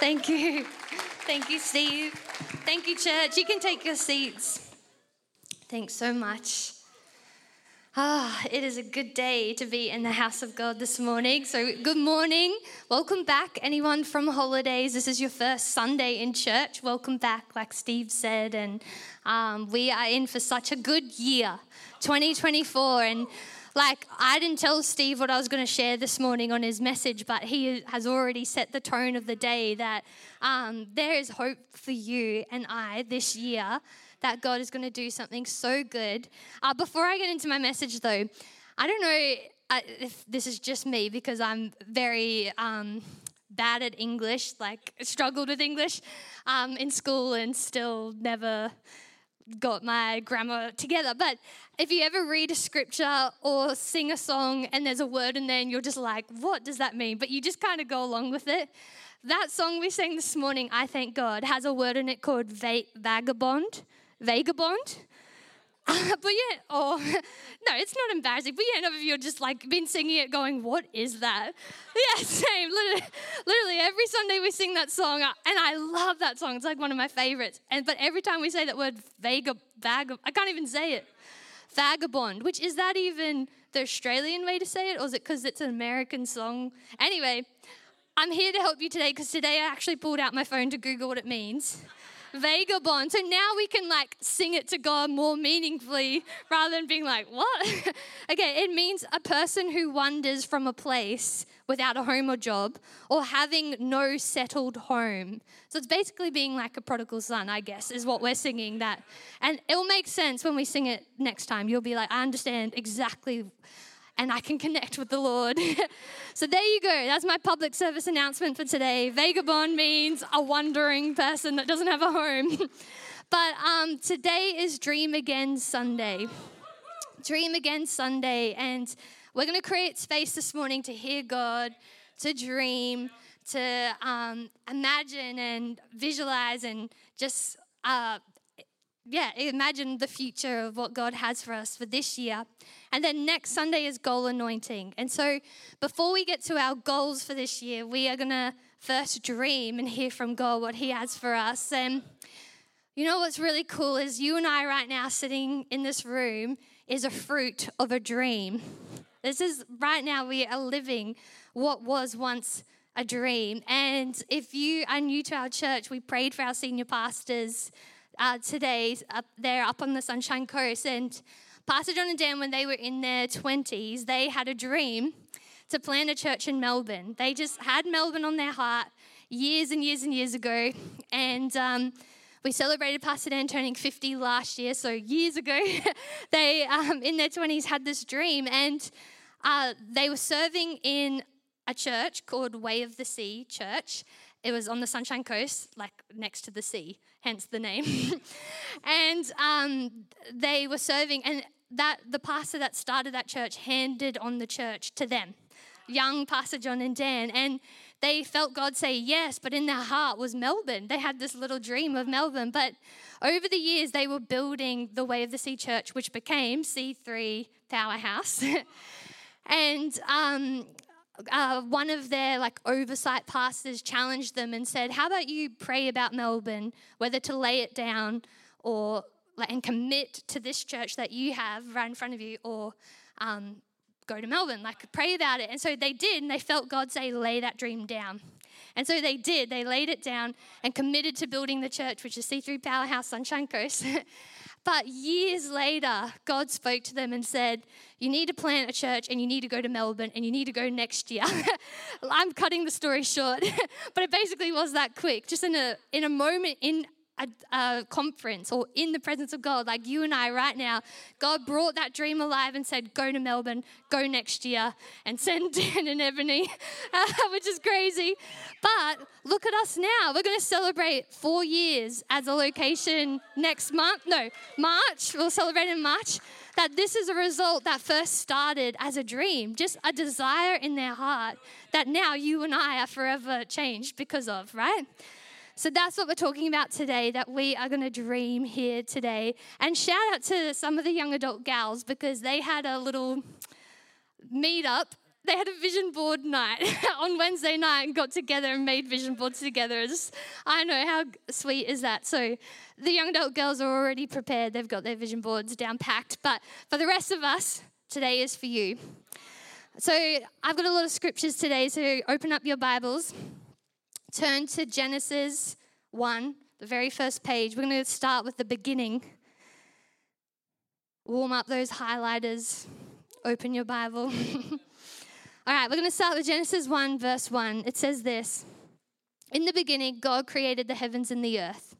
Thank you. Thank you, Steve. Thank you, church. You can take your seats. Thanks so much. Ah, it is a good day to be in the house of God this morning. So, good morning. Welcome back, anyone from holidays. This is your first Sunday in church. Welcome back, like Steve said. And um, we are in for such a good year, 2024. And like, I didn't tell Steve what I was going to share this morning on his message, but he has already set the tone of the day that um, there is hope for you and I this year that God is going to do something so good. Uh, before I get into my message, though, I don't know uh, if this is just me because I'm very um, bad at English, like struggled with English um, in school and still never got my grammar together. But if you ever read a scripture or sing a song and there's a word in there and you're just like, what does that mean? But you just kind of go along with it. That song we sang this morning, I Thank God, has a word in it called va- vagabond. Vagabond. Uh, but yeah, oh, no, it's not embarrassing. But yeah, none of you are just like been singing it going, what is that? Yeah, same. Literally, literally every Sunday we sing that song, uh, and I love that song. It's like one of my favorites. And But every time we say that word, vaga, vag, I can't even say it. Vagabond, which is that even the Australian way to say it, or is it because it's an American song? Anyway, I'm here to help you today because today I actually pulled out my phone to Google what it means vagabond. So now we can like sing it to God more meaningfully rather than being like, what? okay, it means a person who wanders from a place without a home or job or having no settled home. So it's basically being like a prodigal son, I guess, is what we're singing that. And it'll make sense when we sing it next time. You'll be like, I understand exactly and I can connect with the Lord. so there you go. That's my public service announcement for today. Vagabond means a wandering person that doesn't have a home. but um, today is Dream Again Sunday. Dream Again Sunday. And we're going to create space this morning to hear God, to dream, to um, imagine and visualize and just uh, yeah, imagine the future of what God has for us for this year. And then next Sunday is goal anointing. And so before we get to our goals for this year, we are going to first dream and hear from God what He has for us. And you know what's really cool is you and I right now sitting in this room is a fruit of a dream. This is right now we are living what was once a dream. And if you are new to our church, we prayed for our senior pastors uh, today up there up on the Sunshine Coast. And Pastor John and Dan, when they were in their 20s, they had a dream to plant a church in Melbourne. They just had Melbourne on their heart years and years and years ago. And um, we celebrated Pastor Dan turning 50 last year, so years ago, they um, in their 20s had this dream, and uh, they were serving in a church called Way of the Sea Church. It was on the Sunshine Coast, like next to the sea hence the name. and um, they were serving, and that the pastor that started that church handed on the church to them, young Pastor John and Dan, and they felt God say yes, but in their heart was Melbourne. They had this little dream of Melbourne, but over the years they were building the Way of the Sea Church, which became C3 Powerhouse. and um, uh, one of their like oversight pastors challenged them and said, "How about you pray about Melbourne, whether to lay it down or and commit to this church that you have right in front of you, or um, go to Melbourne, like pray about it." And so they did, and they felt God say, "Lay that dream down." And so they did. They laid it down and committed to building the church, which is C3 Powerhouse Sunshine Coast. But years later, God spoke to them and said, You need to plant a church and you need to go to Melbourne and you need to go next year. I'm cutting the story short, but it basically was that quick. Just in a, in a moment in a, a, conference or in the presence of God, like you and I right now, God brought that dream alive and said, Go to Melbourne, go next year, and send Dan and Ebony, which is crazy. But look at us now. We're going to celebrate four years as a location next month. No, March. We'll celebrate in March. That this is a result that first started as a dream, just a desire in their heart that now you and I are forever changed because of, right? So that's what we're talking about today, that we are going to dream here today. And shout out to some of the young adult gals because they had a little meet up they had a vision board night on Wednesday night and got together and made vision boards together. It's, I know how sweet is that. So the young adult girls are already prepared. They've got their vision boards down packed. But for the rest of us, today is for you. So I've got a lot of scriptures today. So open up your Bibles, turn to Genesis 1, the very first page. We're going to start with the beginning. Warm up those highlighters. Open your Bible. All right, we're going to start with Genesis 1, verse 1. It says this In the beginning, God created the heavens and the earth.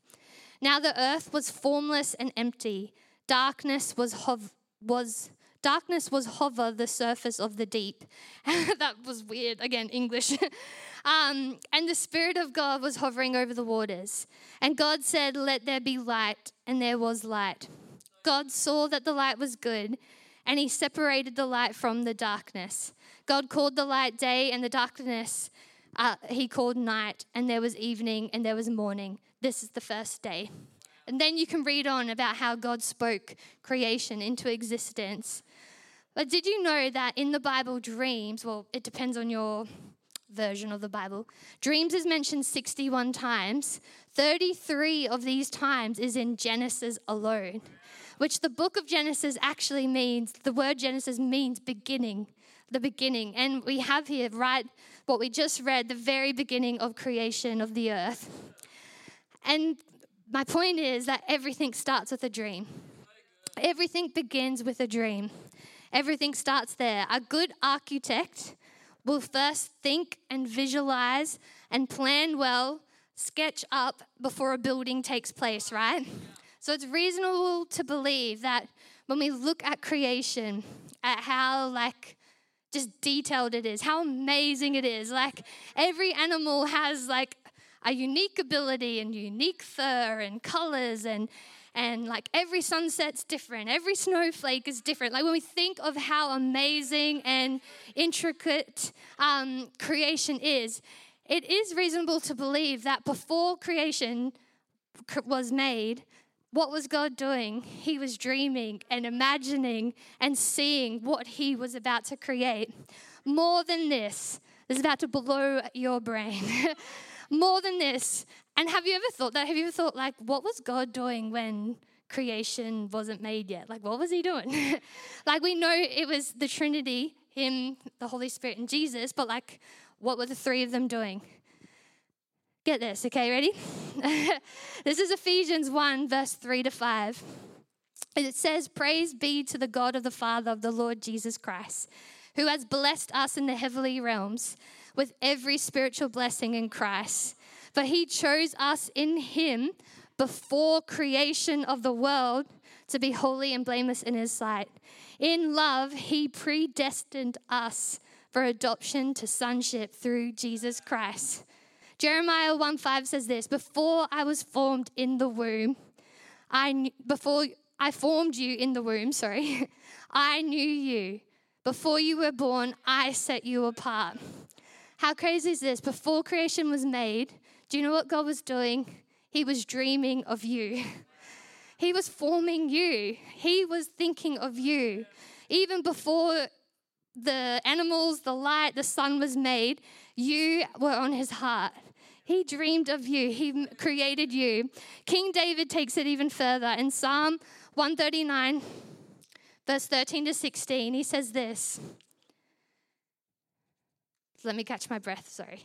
Now the earth was formless and empty. Darkness was, hov- was darkness was hover the surface of the deep. that was weird. Again, English. um, and the Spirit of God was hovering over the waters. And God said, Let there be light. And there was light. God saw that the light was good, and he separated the light from the darkness. God called the light day, and the darkness uh, he called night, and there was evening, and there was morning. This is the first day. And then you can read on about how God spoke creation into existence. But did you know that in the Bible, dreams, well, it depends on your version of the Bible, dreams is mentioned 61 times. 33 of these times is in Genesis alone, which the book of Genesis actually means, the word Genesis means beginning the beginning. And we have here, right, what we just read, the very beginning of creation of the earth. And my point is that everything starts with a dream. Everything begins with a dream. Everything starts there. A good architect will first think and visualize and plan well, sketch up before a building takes place, right? So it's reasonable to believe that when we look at creation, at how like just detailed it is, how amazing it is. Like every animal has like a unique ability and unique fur and colors and and like every sunset's different every snowflake is different like when we think of how amazing and intricate um, creation is it is reasonable to believe that before creation was made what was God doing? He was dreaming and imagining and seeing what He was about to create. More than this, this is about to blow your brain. More than this. And have you ever thought that? Have you ever thought, like, what was God doing when creation wasn't made yet? Like, what was He doing? like, we know it was the Trinity, Him, the Holy Spirit, and Jesus, but, like, what were the three of them doing? Get this, okay, ready? this is Ephesians 1, verse 3 to 5. It says, Praise be to the God of the Father of the Lord Jesus Christ, who has blessed us in the heavenly realms with every spiritual blessing in Christ. For he chose us in him before creation of the world to be holy and blameless in his sight. In love, he predestined us for adoption to sonship through Jesus Christ Jeremiah 1 5 says this Before I was formed in the womb, I knew, before I formed you in the womb, sorry, I knew you. Before you were born, I set you apart. How crazy is this? Before creation was made, do you know what God was doing? He was dreaming of you. He was forming you. He was thinking of you. Even before the animals, the light, the sun was made, you were on his heart. He dreamed of you, He created you. King David takes it even further. In Psalm 139, verse 13 to 16, he says this. Let me catch my breath, sorry.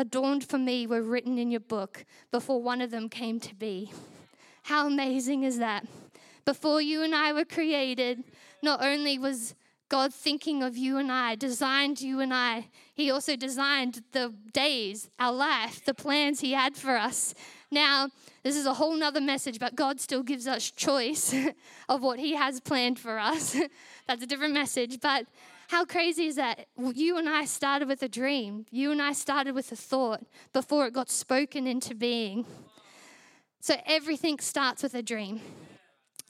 adorned for me were written in your book before one of them came to be. How amazing is that? Before you and I were created, not only was God thinking of you and I, designed you and I, He also designed the days, our life, the plans He had for us. Now, this is a whole nother message, but God still gives us choice of what He has planned for us. That's a different message. But How crazy is that? You and I started with a dream. You and I started with a thought before it got spoken into being. So everything starts with a dream.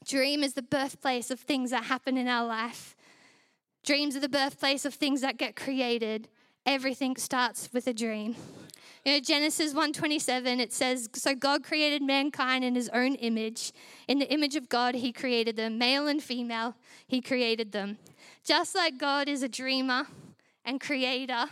Dream is the birthplace of things that happen in our life. Dreams are the birthplace of things that get created. Everything starts with a dream. You know, Genesis 1:27 it says so God created mankind in his own image in the image of God he created them male and female he created them just like God is a dreamer and creator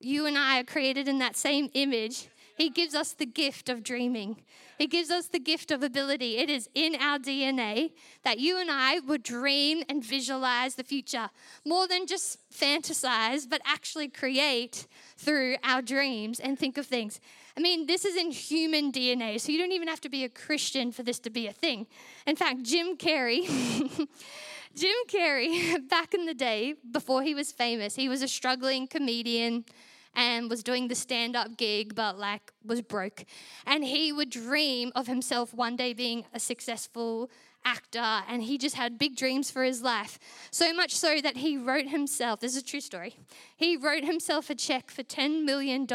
you and I are created in that same image he gives us the gift of dreaming he gives us the gift of ability. It is in our DNA that you and I would dream and visualize the future more than just fantasize, but actually create through our dreams and think of things. I mean, this is in human DNA, so you don't even have to be a Christian for this to be a thing. In fact, Jim Carrey. Jim Carrey, back in the day, before he was famous, he was a struggling comedian, and was doing the stand up gig, but like was broke. And he would dream of himself one day being a successful actor, and he just had big dreams for his life. So much so that he wrote himself, this is a true story, he wrote himself a check for $10 million.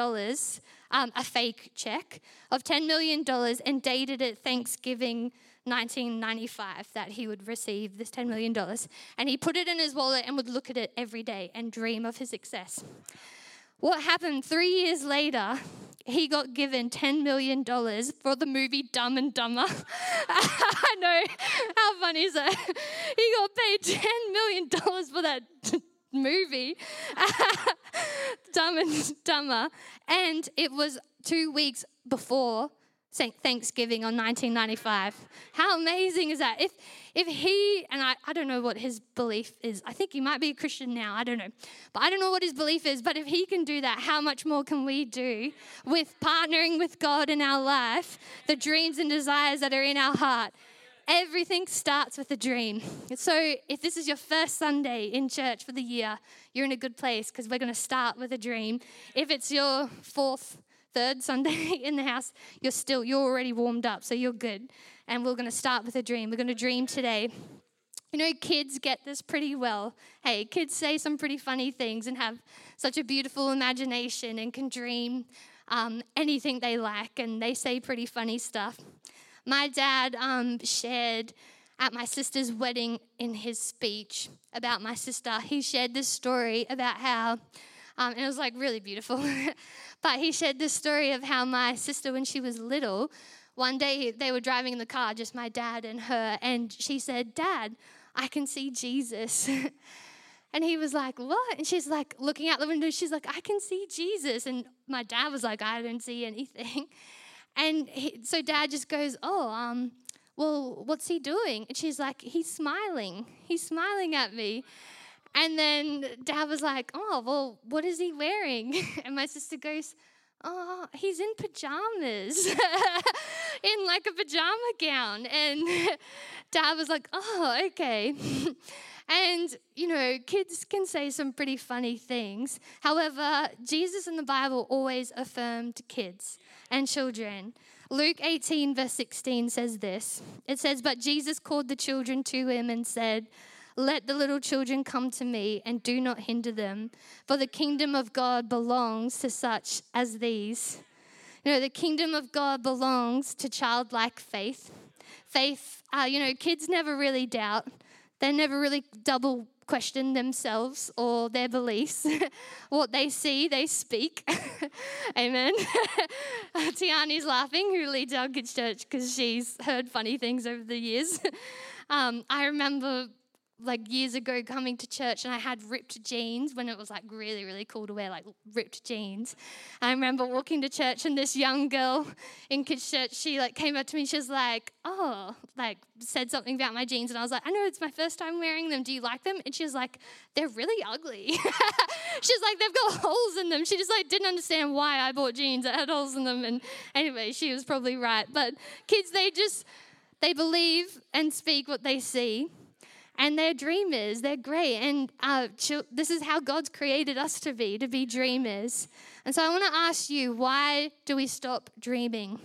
Um, a fake check of $10 million and dated it Thanksgiving 1995 that he would receive this $10 million. And he put it in his wallet and would look at it every day and dream of his success. What happened three years later? He got given $10 million for the movie Dumb and Dumber. I know, how funny is that? He got paid $10 million for that movie, Dumb and Dumber. And it was two weeks before Thanksgiving on 1995. How amazing is that? If if he and I, I don't know what his belief is. I think he might be a Christian now. I don't know, but I don't know what his belief is. But if he can do that, how much more can we do with partnering with God in our life, the dreams and desires that are in our heart? Everything starts with a dream. So, if this is your first Sunday in church for the year, you're in a good place because we're going to start with a dream. If it's your fourth third Sunday in the house, you're still, you're already warmed up, so you're good. And we're going to start with a dream. We're going to dream today. You know, kids get this pretty well. Hey, kids say some pretty funny things and have such a beautiful imagination and can dream um, anything they like, and they say pretty funny stuff. My dad um, shared at my sister's wedding in his speech about my sister, he shared this story about how um, and it was like really beautiful. but he shared this story of how my sister, when she was little, one day they were driving in the car, just my dad and her, and she said, Dad, I can see Jesus. and he was like, What? And she's like, looking out the window, she's like, I can see Jesus. And my dad was like, I don't see anything. And he, so dad just goes, Oh, um, well, what's he doing? And she's like, He's smiling. He's smiling at me. And then dad was like, Oh, well, what is he wearing? And my sister goes, Oh, he's in pajamas, in like a pajama gown. And dad was like, Oh, okay. and, you know, kids can say some pretty funny things. However, Jesus in the Bible always affirmed kids and children. Luke 18, verse 16 says this It says, But Jesus called the children to him and said, let the little children come to me and do not hinder them, for the kingdom of God belongs to such as these. You know, the kingdom of God belongs to childlike faith. Faith, uh, you know, kids never really doubt, they never really double question themselves or their beliefs. what they see, they speak. Amen. Tiani's laughing, who leads our kids' church because she's heard funny things over the years. Um, I remember like years ago coming to church and I had ripped jeans when it was like really, really cool to wear like ripped jeans. I remember walking to church and this young girl in kids' church, she like came up to me, she was like, oh, like said something about my jeans and I was like, I know it's my first time wearing them. Do you like them? And she was like, they're really ugly. She's like, they've got holes in them. She just like didn't understand why I bought jeans that had holes in them. And anyway, she was probably right. But kids, they just, they believe and speak what they see and they're dreamers. They're great. And uh, this is how God's created us to be, to be dreamers. And so I want to ask you why do we stop dreaming?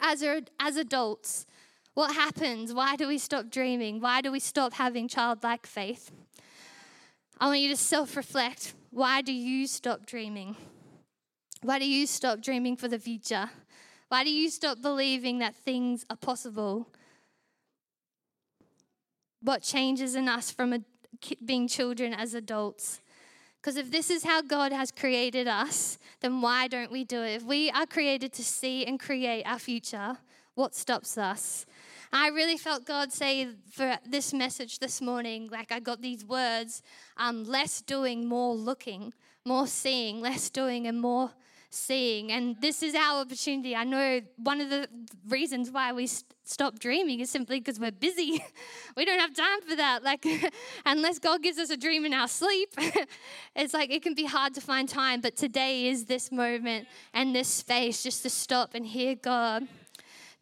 As, a, as adults, what happens? Why do we stop dreaming? Why do we stop having childlike faith? I want you to self reflect. Why do you stop dreaming? Why do you stop dreaming for the future? Why do you stop believing that things are possible? What changes in us from a, being children as adults? Because if this is how God has created us, then why don't we do it? If we are created to see and create our future, what stops us? I really felt God say for this message this morning, like I got these words um, less doing, more looking, more seeing, less doing, and more seeing. And this is our opportunity. I know one of the reasons why we st- stop dreaming is simply because we're busy. we don't have time for that. Like, unless God gives us a dream in our sleep, it's like it can be hard to find time. But today is this moment and this space just to stop and hear God.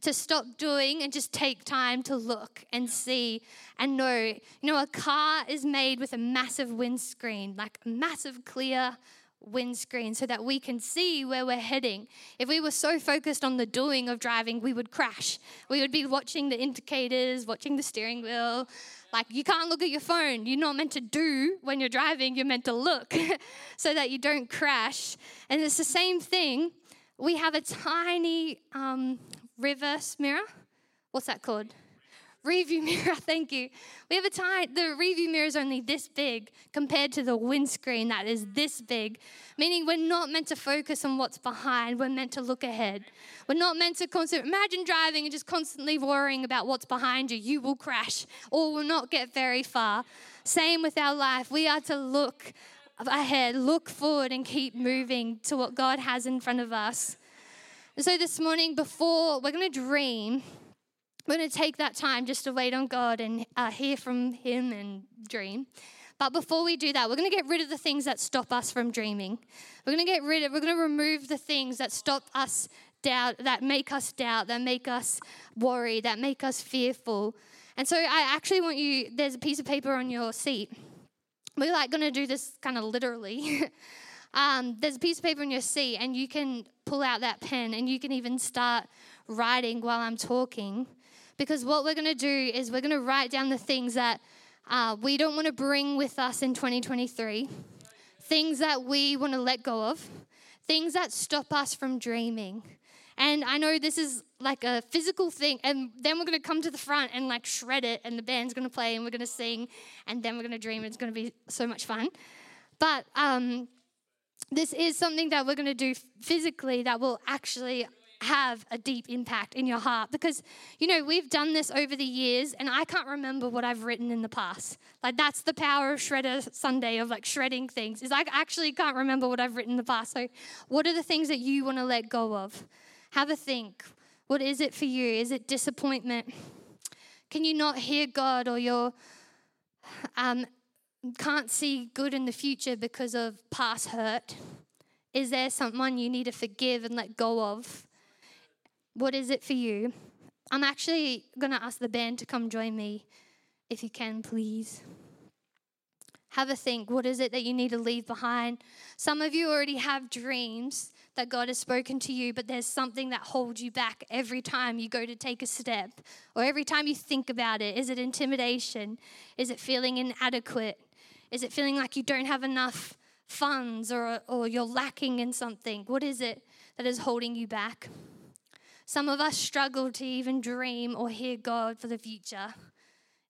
To stop doing and just take time to look and see and know. You know, a car is made with a massive windscreen, like massive clear windscreen so that we can see where we're heading. If we were so focused on the doing of driving, we would crash. We would be watching the indicators, watching the steering wheel. Like, you can't look at your phone. You're not meant to do when you're driving, you're meant to look so that you don't crash. And it's the same thing. We have a tiny um, reverse mirror. What's that called? Review mirror, thank you. We have a time, the review mirror is only this big compared to the windscreen that is this big, meaning we're not meant to focus on what's behind, we're meant to look ahead. We're not meant to constantly, imagine driving and just constantly worrying about what's behind you. You will crash or will not get very far. Same with our life. We are to look ahead, look forward, and keep moving to what God has in front of us. So this morning, before we're going to dream, we're going to take that time just to wait on God and uh, hear from Him and dream. But before we do that, we're going to get rid of the things that stop us from dreaming. We're going to get rid of, we're going to remove the things that stop us doubt, that make us doubt, that make us worry, that make us fearful. And so I actually want you, there's a piece of paper on your seat. We're like going to do this kind of literally. um, there's a piece of paper on your seat, and you can pull out that pen and you can even start writing while I'm talking. Because what we're going to do is we're going to write down the things that uh, we don't want to bring with us in 2023, things that we want to let go of, things that stop us from dreaming. And I know this is like a physical thing, and then we're going to come to the front and like shred it, and the band's going to play, and we're going to sing, and then we're going to dream. It's going to be so much fun. But um, this is something that we're going to do physically that will actually have a deep impact in your heart. Because you know we've done this over the years and i can't remember what i've written in the past. Like that's the power of shredder sunday of like shredding things is i actually can't remember what i've written in the past. So what are the things that you want to let go of? Have a think. What is it for you? Is it disappointment? Can you not hear god or you're um, can't see good in the future because of past hurt? Is there someone you need to forgive and let go of what is it for you? I'm actually going to ask the band to come join me, if you can, please. Have a think. What is it that you need to leave behind? Some of you already have dreams that God has spoken to you, but there's something that holds you back every time you go to take a step or every time you think about it. Is it intimidation? Is it feeling inadequate? Is it feeling like you don't have enough funds or, or you're lacking in something? What is it that is holding you back? Some of us struggle to even dream or hear God for the future.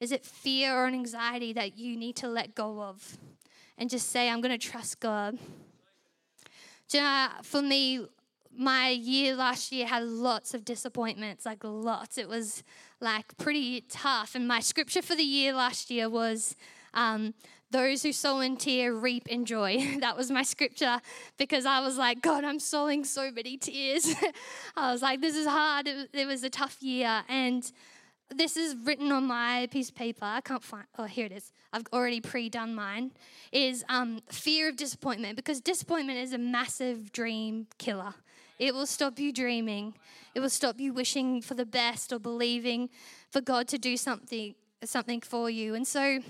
Is it fear or an anxiety that you need to let go of and just say, I'm going to trust God? Do you know, for me, my year last year had lots of disappointments, like lots. It was like pretty tough. And my scripture for the year last year was um, those who sow in tear reap in joy. that was my scripture because I was like, God, I'm sowing so many tears. I was like, this is hard. It, it, was a tough year. And this is written on my piece of paper. I can't find, oh, here it is. I've already pre done mine. Is um, fear of disappointment because disappointment is a massive dream killer. It will stop you dreaming. It will stop you wishing for the best or believing for God to do something something for you. And so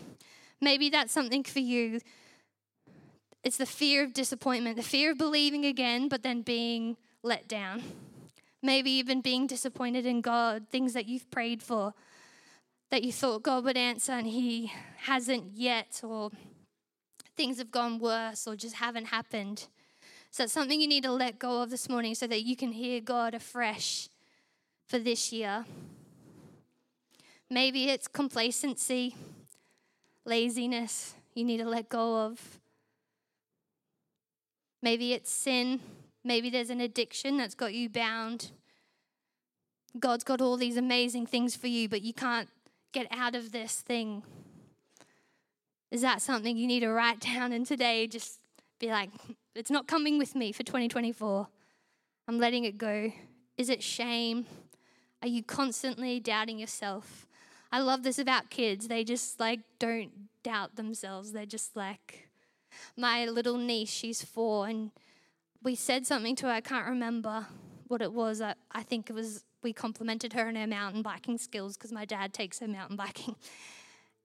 Maybe that's something for you. It's the fear of disappointment, the fear of believing again, but then being let down. Maybe even being disappointed in God, things that you've prayed for, that you thought God would answer and He hasn't yet, or things have gone worse or just haven't happened. So it's something you need to let go of this morning so that you can hear God afresh for this year. Maybe it's complacency, laziness you need to let go of. Maybe it's sin. Maybe there's an addiction that's got you bound. God's got all these amazing things for you, but you can't get out of this thing. Is that something you need to write down and today just be like, it's not coming with me for 2024? I'm letting it go. Is it shame? Are you constantly doubting yourself? I love this about kids. They just like don't doubt themselves. They're just like, my little niece, she's four, and we said something to her. I can't remember what it was. I, I think it was we complimented her on her mountain biking skills because my dad takes her mountain biking.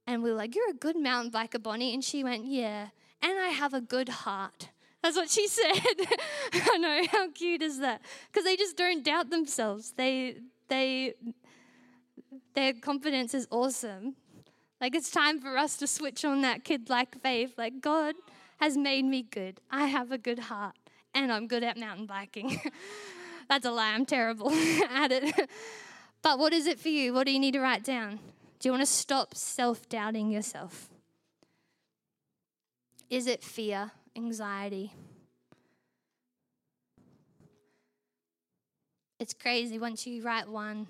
And we were like, You're a good mountain biker, Bonnie. And she went, Yeah. And I have a good heart. That's what she said. I know, how cute is that? Because they just don't doubt themselves. They, they, their confidence is awesome. Like it's time for us to switch on that kid like faith. Like, God has made me good. I have a good heart and I'm good at mountain biking. That's a lie. I'm terrible at it. but what is it for you? What do you need to write down? Do you want to stop self doubting yourself? Is it fear, anxiety? It's crazy once you write one.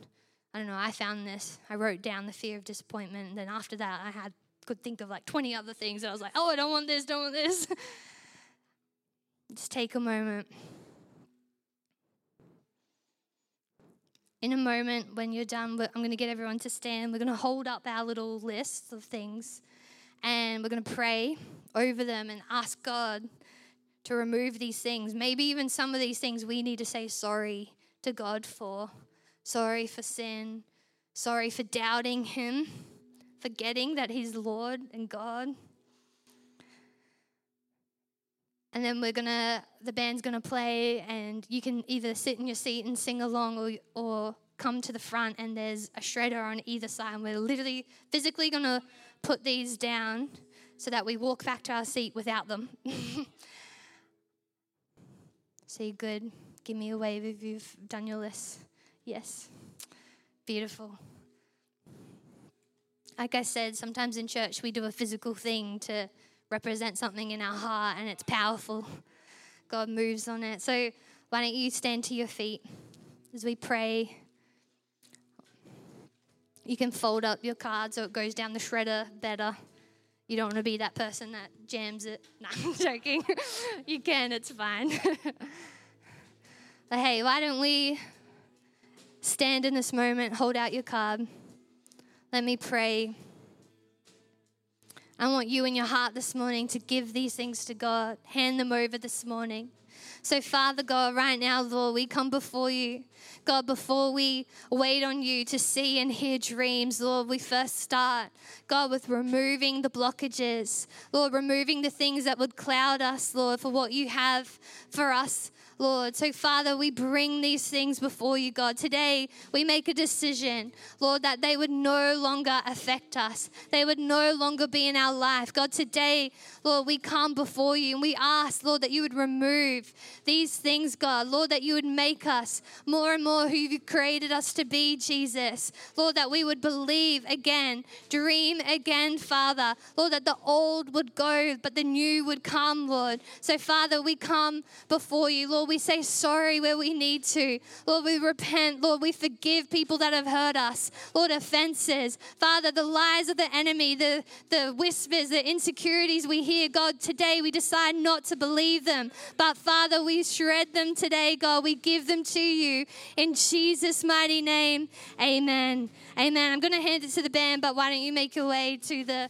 I don't know, I found this. I wrote down the fear of disappointment. And then after that, I had could think of like 20 other things. And I was like, oh, I don't want this, don't want this. Just take a moment. in a moment when you're done, I'm going to get everyone to stand. We're going to hold up our little lists of things and we're going to pray over them and ask God to remove these things. Maybe even some of these things we need to say sorry to God for. Sorry for sin. Sorry for doubting Him, forgetting that He's Lord and God. And then we're gonna, the band's gonna play, and you can either sit in your seat and sing along or, or come to the front, and there's a shredder on either side. And we're literally physically gonna put these down so that we walk back to our seat without them. so good? Give me a wave if you've done your list. Yes. Beautiful. Like I said, sometimes in church we do a physical thing to represent something in our heart and it's powerful. God moves on it. So why don't you stand to your feet as we pray? You can fold up your card so it goes down the shredder better. You don't want to be that person that jams it. No, I'm joking. you can, it's fine. but hey, why don't we stand in this moment, hold out your card. Let me pray. I want you in your heart this morning to give these things to God, hand them over this morning. So, Father God, right now, Lord, we come before you. God, before we wait on you to see and hear dreams, Lord, we first start, God, with removing the blockages. Lord, removing the things that would cloud us, Lord, for what you have for us Lord. So, Father, we bring these things before you, God. Today, we make a decision, Lord, that they would no longer affect us, they would no longer be in our life. God, today, Lord, we come before you and we ask, Lord, that you would remove these things, God. Lord, that you would make us more and more who you've created us to be, Jesus. Lord, that we would believe again, dream again, Father. Lord, that the old would go, but the new would come, Lord. So, Father, we come before you, Lord we say sorry where we need to. Lord, we repent. Lord, we forgive people that have hurt us. Lord, offenses. Father, the lies of the enemy, the, the whispers, the insecurities we hear, God, today we decide not to believe them. But Father, we shred them today, God. We give them to you in Jesus' mighty name. Amen. Amen. I'm going to hand it to the band, but why don't you make your way to the